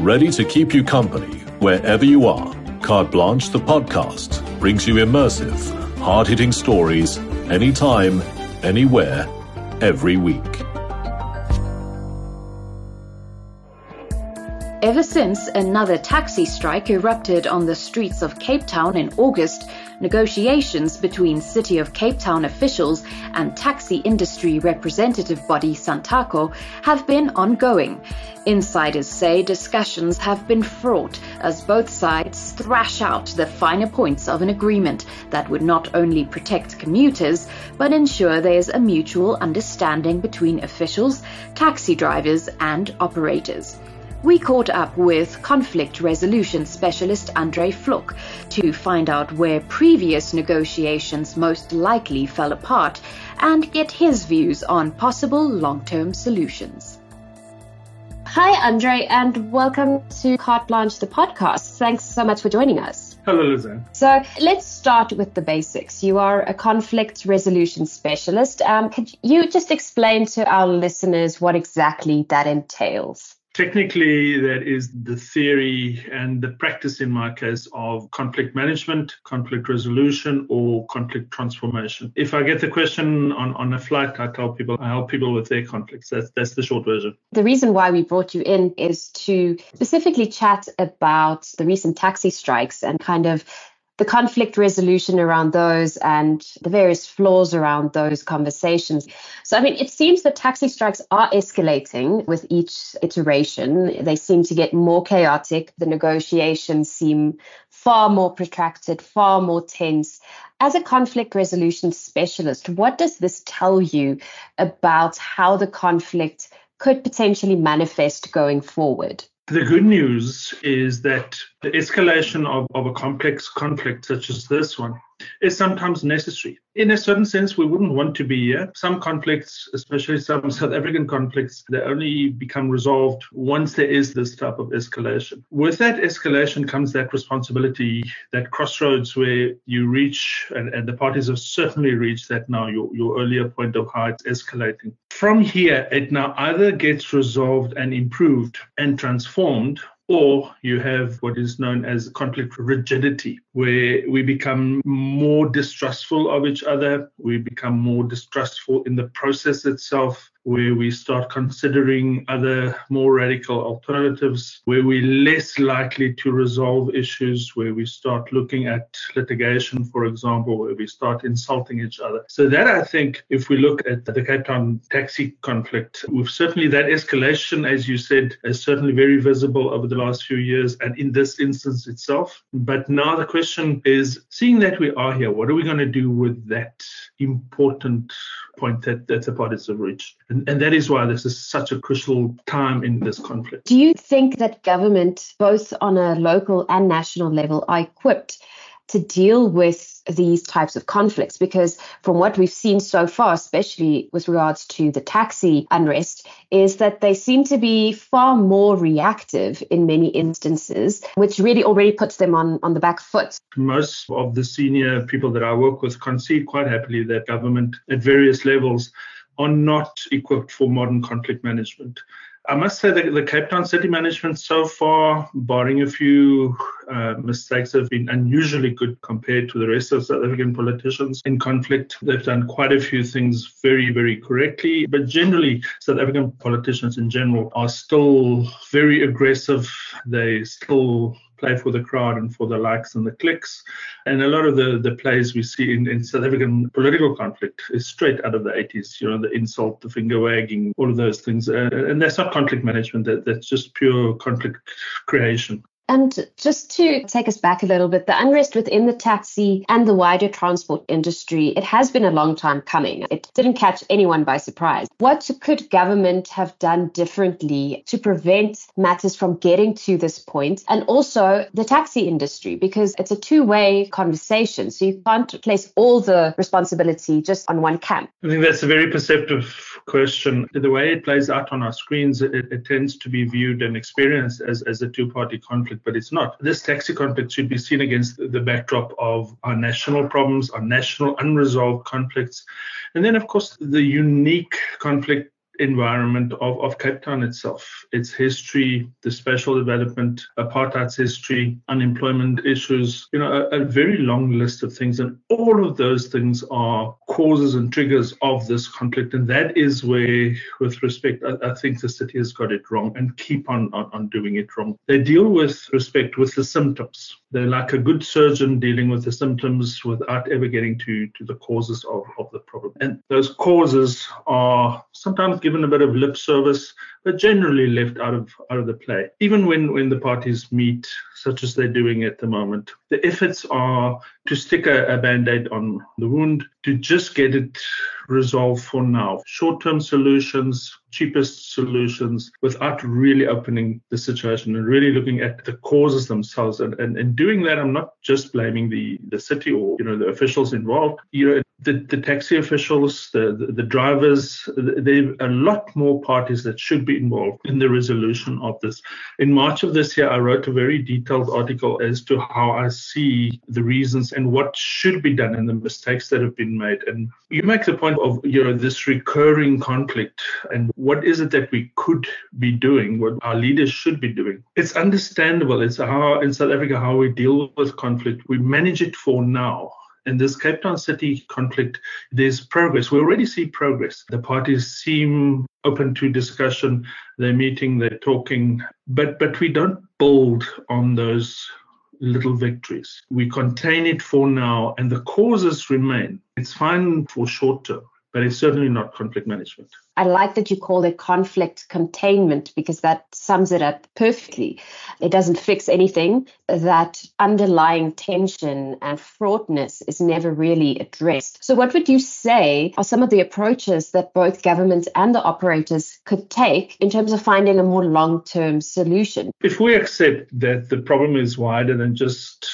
ready to keep you company wherever you are. Carte Blanche, the podcast, brings you immersive, hard hitting stories anytime, anywhere, every week. Ever since another taxi strike erupted on the streets of Cape Town in August, negotiations between City of Cape Town officials and taxi industry representative body Santaco have been ongoing. Insiders say discussions have been fraught as both sides thrash out the finer points of an agreement that would not only protect commuters but ensure there is a mutual understanding between officials, taxi drivers, and operators. We caught up with conflict resolution specialist Andre Vlok to find out where previous negotiations most likely fell apart and get his views on possible long-term solutions. Hi, Andre, and welcome to Carte Blanche, the podcast. Thanks so much for joining us. Hello, Lizanne. So let's start with the basics. You are a conflict resolution specialist. Um, could you just explain to our listeners what exactly that entails? Technically, that is the theory and the practice in my case of conflict management, conflict resolution, or conflict transformation. If I get the question on, on a flight, I tell people, I help people with their conflicts. That's, that's the short version. The reason why we brought you in is to specifically chat about the recent taxi strikes and kind of the conflict resolution around those and the various flaws around those conversations. So, I mean, it seems that taxi strikes are escalating with each iteration. They seem to get more chaotic. The negotiations seem far more protracted, far more tense. As a conflict resolution specialist, what does this tell you about how the conflict could potentially manifest going forward? The good news is that the escalation of, of a complex conflict such as this one is sometimes necessary. In a certain sense, we wouldn't want to be here. Some conflicts, especially some South African conflicts, they only become resolved once there is this type of escalation. With that escalation comes that responsibility, that crossroads where you reach, and, and the parties have certainly reached that now, your, your earlier point of how it's escalating. From here, it now either gets resolved and improved and transformed, or you have what is known as conflict rigidity, where we become more distrustful of each other, we become more distrustful in the process itself, where we start considering other more radical alternatives, where we're less likely to resolve issues, where we start looking at litigation, for example, where we start insulting each other. So, that I think, if we look at the Cape Town taxi conflict, we've certainly that escalation, as you said, is certainly very visible over the last few years and in this instance itself. But now the question is seeing that we are here, what are we going to do with that important point that, that the parties have reached? And, and that is why this is such a crucial time in this conflict. Do you think that government, both on a local and national level, are equipped to deal with these types of conflicts because from what we've seen so far especially with regards to the taxi unrest is that they seem to be far more reactive in many instances which really already puts them on on the back foot. Most of the senior people that i work with concede quite happily that government at various levels are not equipped for modern conflict management I must say that the Cape Town city management so far, barring a few uh, mistakes, have been unusually good compared to the rest of South African politicians in conflict. They've done quite a few things very, very correctly. But generally, South African politicians in general are still very aggressive. They still play for the crowd and for the likes and the clicks. And a lot of the, the plays we see in, in South African political conflict is straight out of the 80s, you know, the insult, the finger wagging, all of those things. Uh, and that's not conflict management, that, that's just pure conflict creation. And just to take us back a little bit, the unrest within the taxi and the wider transport industry, it has been a long time coming. It didn't catch anyone by surprise. What could government have done differently to prevent matters from getting to this point? And also the taxi industry, because it's a two way conversation. So you can't place all the responsibility just on one camp. I think that's a very perceptive question. The way it plays out on our screens, it, it tends to be viewed and experienced as, as a two party conflict but it's not. This taxi conflict should be seen against the backdrop of our national problems, our national unresolved conflicts, and then, of course, the unique conflict environment of, of Cape Town itself, its history, the special development, apartheid's history, unemployment issues, you know, a, a very long list of things. And all of those things are causes and triggers of this conflict. And that is where, with respect, I, I think the city has got it wrong and keep on, on, on doing it wrong. They deal with respect with the symptoms. They're like a good surgeon dealing with the symptoms without ever getting to, to the causes of, of the problem. And those causes are sometimes given a bit of lip service, but generally left out of out of the play. Even when, when the parties meet, such as they're doing at the moment, the efforts are to stick a, a band-aid on the wound, to just get it resolved for now. Short-term solutions, cheapest solutions, without really opening the situation and really looking at the causes themselves. And, and, and doing that, I'm not just blaming the, the city or you know the officials involved. You know, the, the taxi officials, the, the, the drivers, there are a lot more parties that should be involved in the resolution of this. In March of this year, I wrote a very detailed article as to how I see the reasons and what should be done and the mistakes that have been made. And you make the point of you know this recurring conflict and what is it that we could be doing, what our leaders should be doing. It's understandable. It's how in South Africa how we deal with conflict. We manage it for now in this Cape Town City conflict, there's progress. We already see progress. The parties seem open to discussion. They're meeting, they're talking, but but we don't build on those little victories. We contain it for now, and the causes remain. It's fine for short term but it's certainly not conflict management. I like that you call it conflict containment because that sums it up perfectly. It doesn't fix anything. That underlying tension and fraughtness is never really addressed. So, what would you say are some of the approaches that both governments and the operators could take in terms of finding a more long term solution? If we accept that the problem is wider than just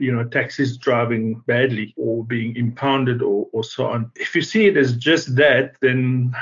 you know, taxis driving badly or being impounded or, or so on. If you see it as just that, then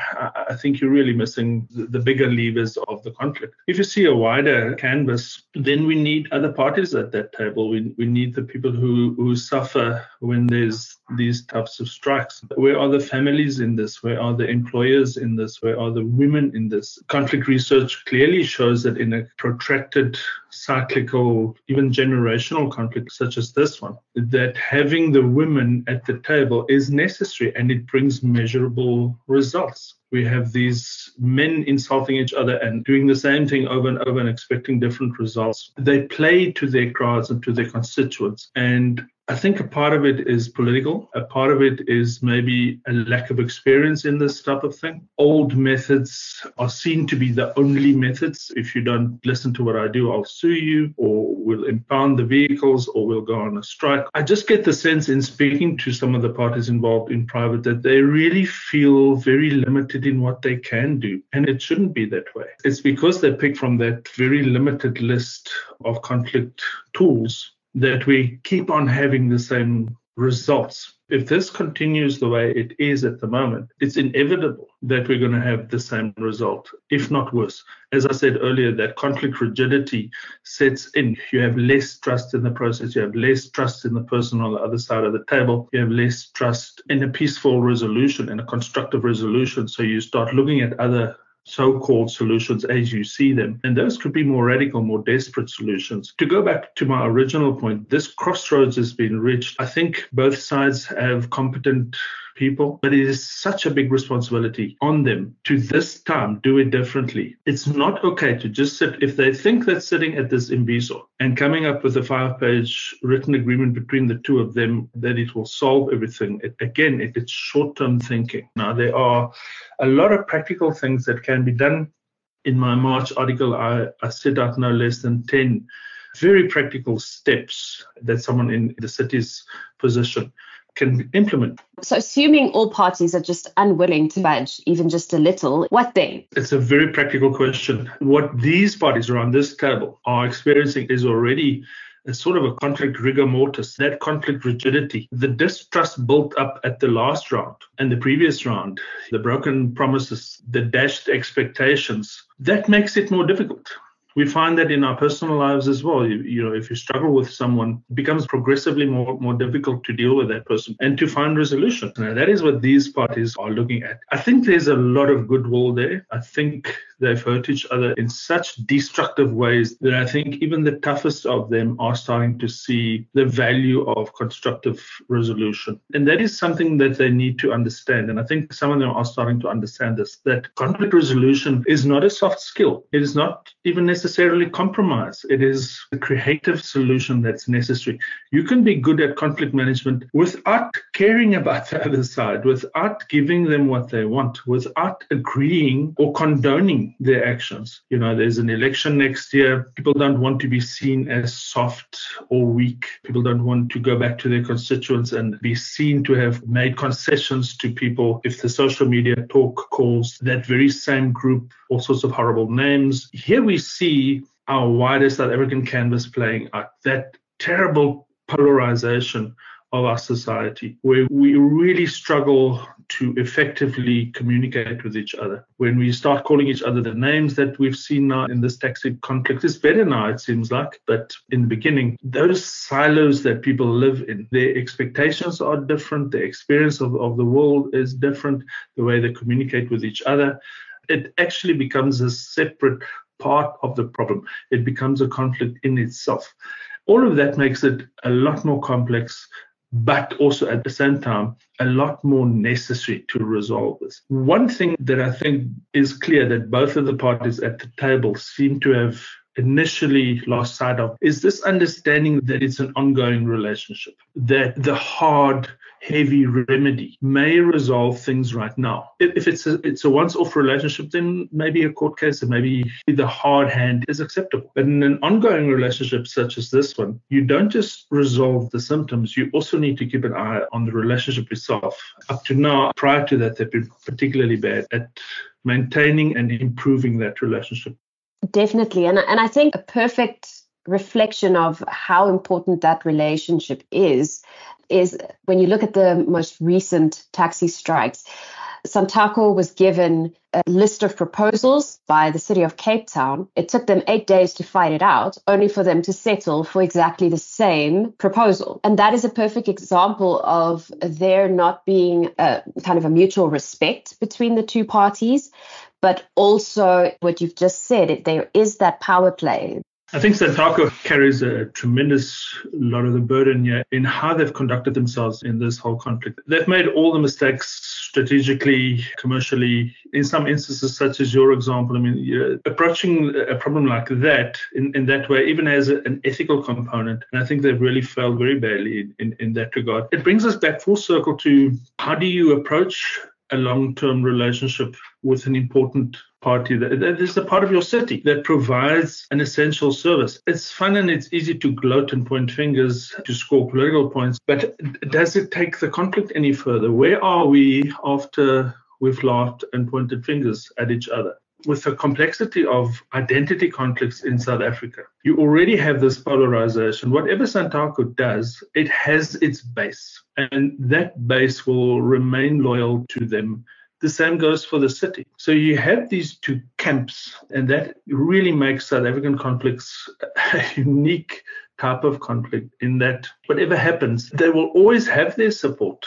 I think you're really missing the, the bigger levers of the conflict. If you see a wider canvas, then we need other parties at that table. We, we need the people who, who suffer when there's these types of strikes. Where are the families in this? Where are the employers in this? Where are the women in this? Conflict research clearly shows that in a protracted cyclical, even generational conflict such as this one, that having the women at the table is necessary and it brings measurable results. We have these men insulting each other and doing the same thing over and over and expecting different results. They play to their crowds and to their constituents. And I think a part of it is political. A part of it is maybe a lack of experience in this type of thing. Old methods are seen to be the only methods. If you don't listen to what I do, I'll sue you, or we'll impound the vehicles, or we'll go on a strike. I just get the sense in speaking to some of the parties involved in private that they really feel very limited in what they can do. And it shouldn't be that way. It's because they pick from that very limited list of conflict tools that we keep on having the same results. If this continues the way it is at the moment, it's inevitable that we're going to have the same result, if not worse. As I said earlier, that conflict rigidity sets in. You have less trust in the process, you have less trust in the person on the other side of the table, you have less trust in a peaceful resolution, in a constructive resolution. So you start looking at other so-called solutions as you see them. And those could be more radical, more desperate solutions. To go back to my original point, this crossroads has been reached. I think both sides have competent people, but it is such a big responsibility on them to this time do it differently. It's not okay to just sit, if they think that sitting at this Imbizo and coming up with a five page written agreement between the two of them, that it will solve everything. It, again, it, it's short term thinking. Now, there are a lot of practical things that can be done. In my March article, I, I set out no less than 10 very practical steps that someone in the city's position can implement. So, assuming all parties are just unwilling to budge even just a little, what then? It's a very practical question. What these parties around this table are experiencing is already a sort of a conflict rigor mortis, that conflict rigidity, the distrust built up at the last round and the previous round, the broken promises, the dashed expectations, that makes it more difficult We find that in our personal lives as well. You, you know, if you struggle with someone, it becomes progressively more, more difficult to deal with that person and to find resolution. Now, that is what these parties are looking at. I think there's a lot of goodwill there. I think they've hurt each other in such destructive ways that I think even the toughest of them are starting to see the value of constructive resolution. And that is something that they need to understand. And I think some of them are starting to understand this that conflict resolution is not a soft skill, it is not even necessarily compromise, it is a creative solution that's necessary. You can be good at conflict management without caring about the other side, without giving them what they want, without agreeing or condoning their actions. You know, there's an election next year. People don't want to be seen as soft or weak. People don't want to go back to their constituents and be seen to have made concessions to people. If the social media talk calls that very same group all sorts of horrible names, here we see our wider South African canvas playing out. That terrible polarization of our society, where we really struggle to effectively communicate with each other. When we start calling each other the names that we've seen now in this taxi conflict, it's better now, it seems like. But in the beginning, those silos that people live in, their expectations are different, their experience of, of the world is different, the way they communicate with each other. It actually becomes a separate part of the problem. It becomes a conflict in itself all of that makes it a lot more complex, but also at the same time, a lot more necessary to resolve this. One thing that I think is clear that both of the parties at the table seem to have initially lost sight of is this understanding that it's an ongoing relationship, that the hard, heavy remedy may resolve things right now. If it's a, it's a once-off relationship, then maybe a court case and maybe the hard hand is acceptable. But in an ongoing relationship such as this one, you don't just resolve the symptoms, you also need to keep an eye on the relationship itself. Up to now, prior to that, they've been particularly bad at maintaining and improving that relationship. Definitely. And, and I think a perfect reflection of how important that relationship is is when you look at the most recent taxi strikes. Santaco was given a list of proposals by the city of Cape Town. It took them eight days to fight it out, only for them to settle for exactly the same proposal. And that is a perfect example of there not being a kind of a mutual respect between the two parties, but also what you've just said, there is that power play. I think Santaco carries a tremendous lot of the burden here in how they've conducted themselves in this whole conflict. They've made all the mistakes strategically, commercially, in some instances, such as your example. I mean, approaching a problem like that in, in that way, even as a, an ethical component, and I think they've really failed very badly in, in, in that regard. It brings us back full circle to how do you approach a long-term relationship with an important party that, that is a part of your city that provides an essential service. It's fun and it's easy to gloat and point fingers to score political points, but does it take the conflict any further? Where are we after we've laughed and pointed fingers at each other? With the complexity of identity conflicts in South Africa, you already have this polarization. Whatever Santaco does, it has its base, and that base will remain loyal to them. The same goes for the city. So you have these two camps, and that really makes South African conflicts a unique type of conflict in that whatever happens, they will always have their support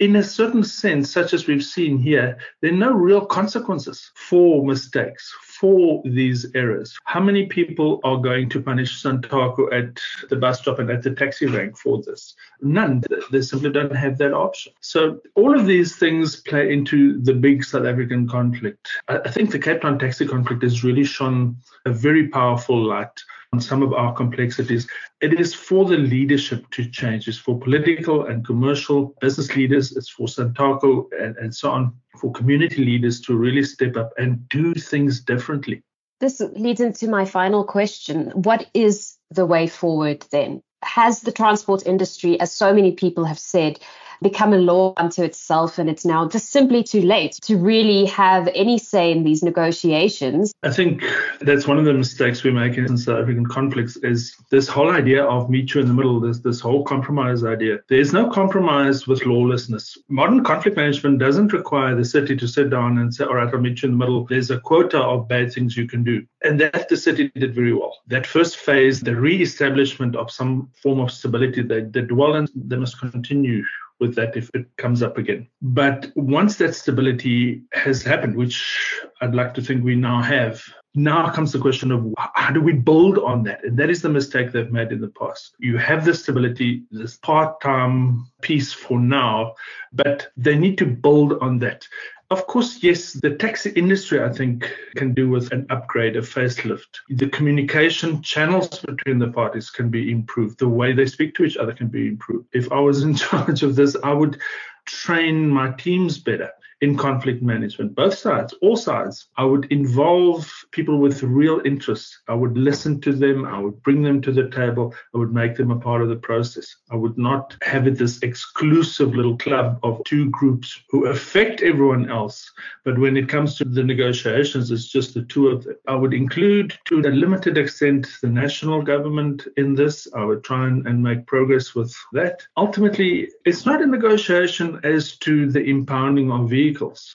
in a certain sense, such as we've seen here, there are no real consequences for mistakes, for these errors. How many people are going to punish Santaco at the bus stop and at the taxi rank for this? None. They simply don't have that option. So all of these things play into the big South African conflict. I think the Cape Town taxi conflict has really shone a very powerful light on some of our complexities. It is for the leadership to change. It's for political and commercial business leaders. It's for Santaco and, and so on, for community leaders to really step up and do things differently. This leads into my final question. What is the way forward then? Has the transport industry, as so many people have said, become a law unto itself and it's now just simply too late to really have any say in these negotiations. I think that's one of the mistakes we make in South African conflicts is this whole idea of meet you in the middle, this this whole compromise idea. There's no compromise with lawlessness. Modern conflict management doesn't require the city to sit down and say, all right, I'll meet you in the middle. There's a quota of bad things you can do. And that the city did very well. That first phase, the re-establishment of some form of stability, they well and they must continue with that if it comes up again. But once that stability has happened, which I'd like to think we now have, now comes the question of how do we build on that? And that is the mistake they've made in the past. You have the stability, this part time peace for now, but they need to build on that. Of course, yes, the taxi industry, I think, can do with an upgrade, a facelift. The communication channels between the parties can be improved. The way they speak to each other can be improved. If I was in charge of this, I would train my teams better in conflict management, both sides, all sides. I would involve people with real interest. I would listen to them. I would bring them to the table. I would make them a part of the process. I would not have it this exclusive little club of two groups who affect everyone else. But when it comes to the negotiations, it's just the two of them. I would include to a limited extent the national government in this. I would try and, and make progress with that. Ultimately, it's not a negotiation as to the impounding of vehicles.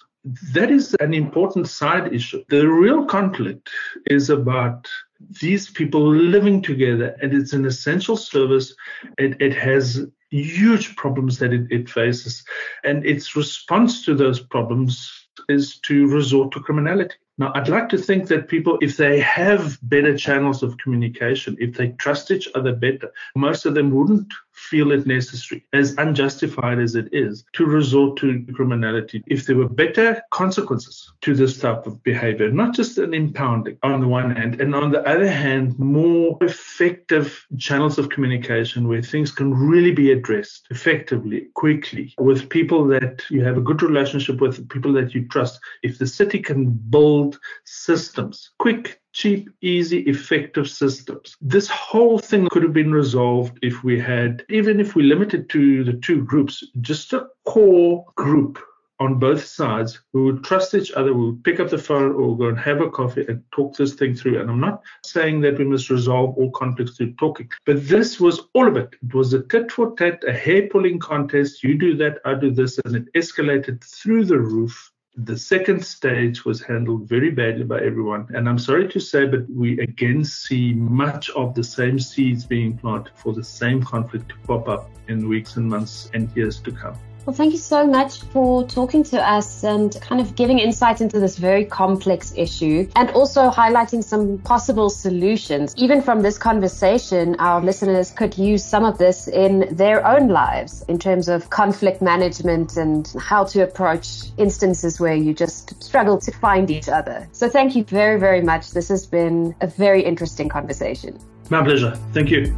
That is an important side issue. The real conflict is about these people living together, and it's an essential service. It, it has huge problems that it, it faces, and its response to those problems is to resort to criminality. Now, I'd like to think that people, if they have better channels of communication, if they trust each other better, most of them wouldn't feel it necessary, as unjustified as it is, to resort to criminality. If there were better consequences to this type of behavior, not just an impounding on the one hand, and on the other hand, more effective channels of communication where things can really be addressed effectively, quickly, with people that you have a good relationship with, people that you trust. If the city can build systems, quick, cheap, easy, effective systems. This whole thing could have been resolved if we had, even if we limited to the two groups, just a core group on both sides who would trust each other, who would pick up the phone or go and have a coffee and talk this thing through. And I'm not saying that we must resolve all conflicts through talking, but this was all of it. It was a tit for tat, a hair pulling contest. You do that, I do this, and it escalated through the roof. The second stage was handled very badly by everyone. And I'm sorry to say, but we again see much of the same seeds being planted for the same conflict to pop up in weeks and months and years to come. Well, thank you so much for talking to us and kind of giving insight into this very complex issue and also highlighting some possible solutions. Even from this conversation, our listeners could use some of this in their own lives in terms of conflict management and how to approach instances where you just struggle to find each other. So thank you very, very much. This has been a very interesting conversation. My pleasure. Thank you.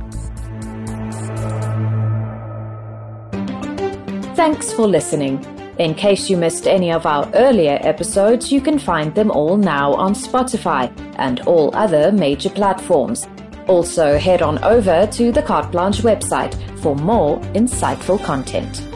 Thanks for listening. In case you missed any of our earlier episodes, you can find them all now on Spotify and all other major platforms. Also, head on over to the Carte Blanche website for more insightful content.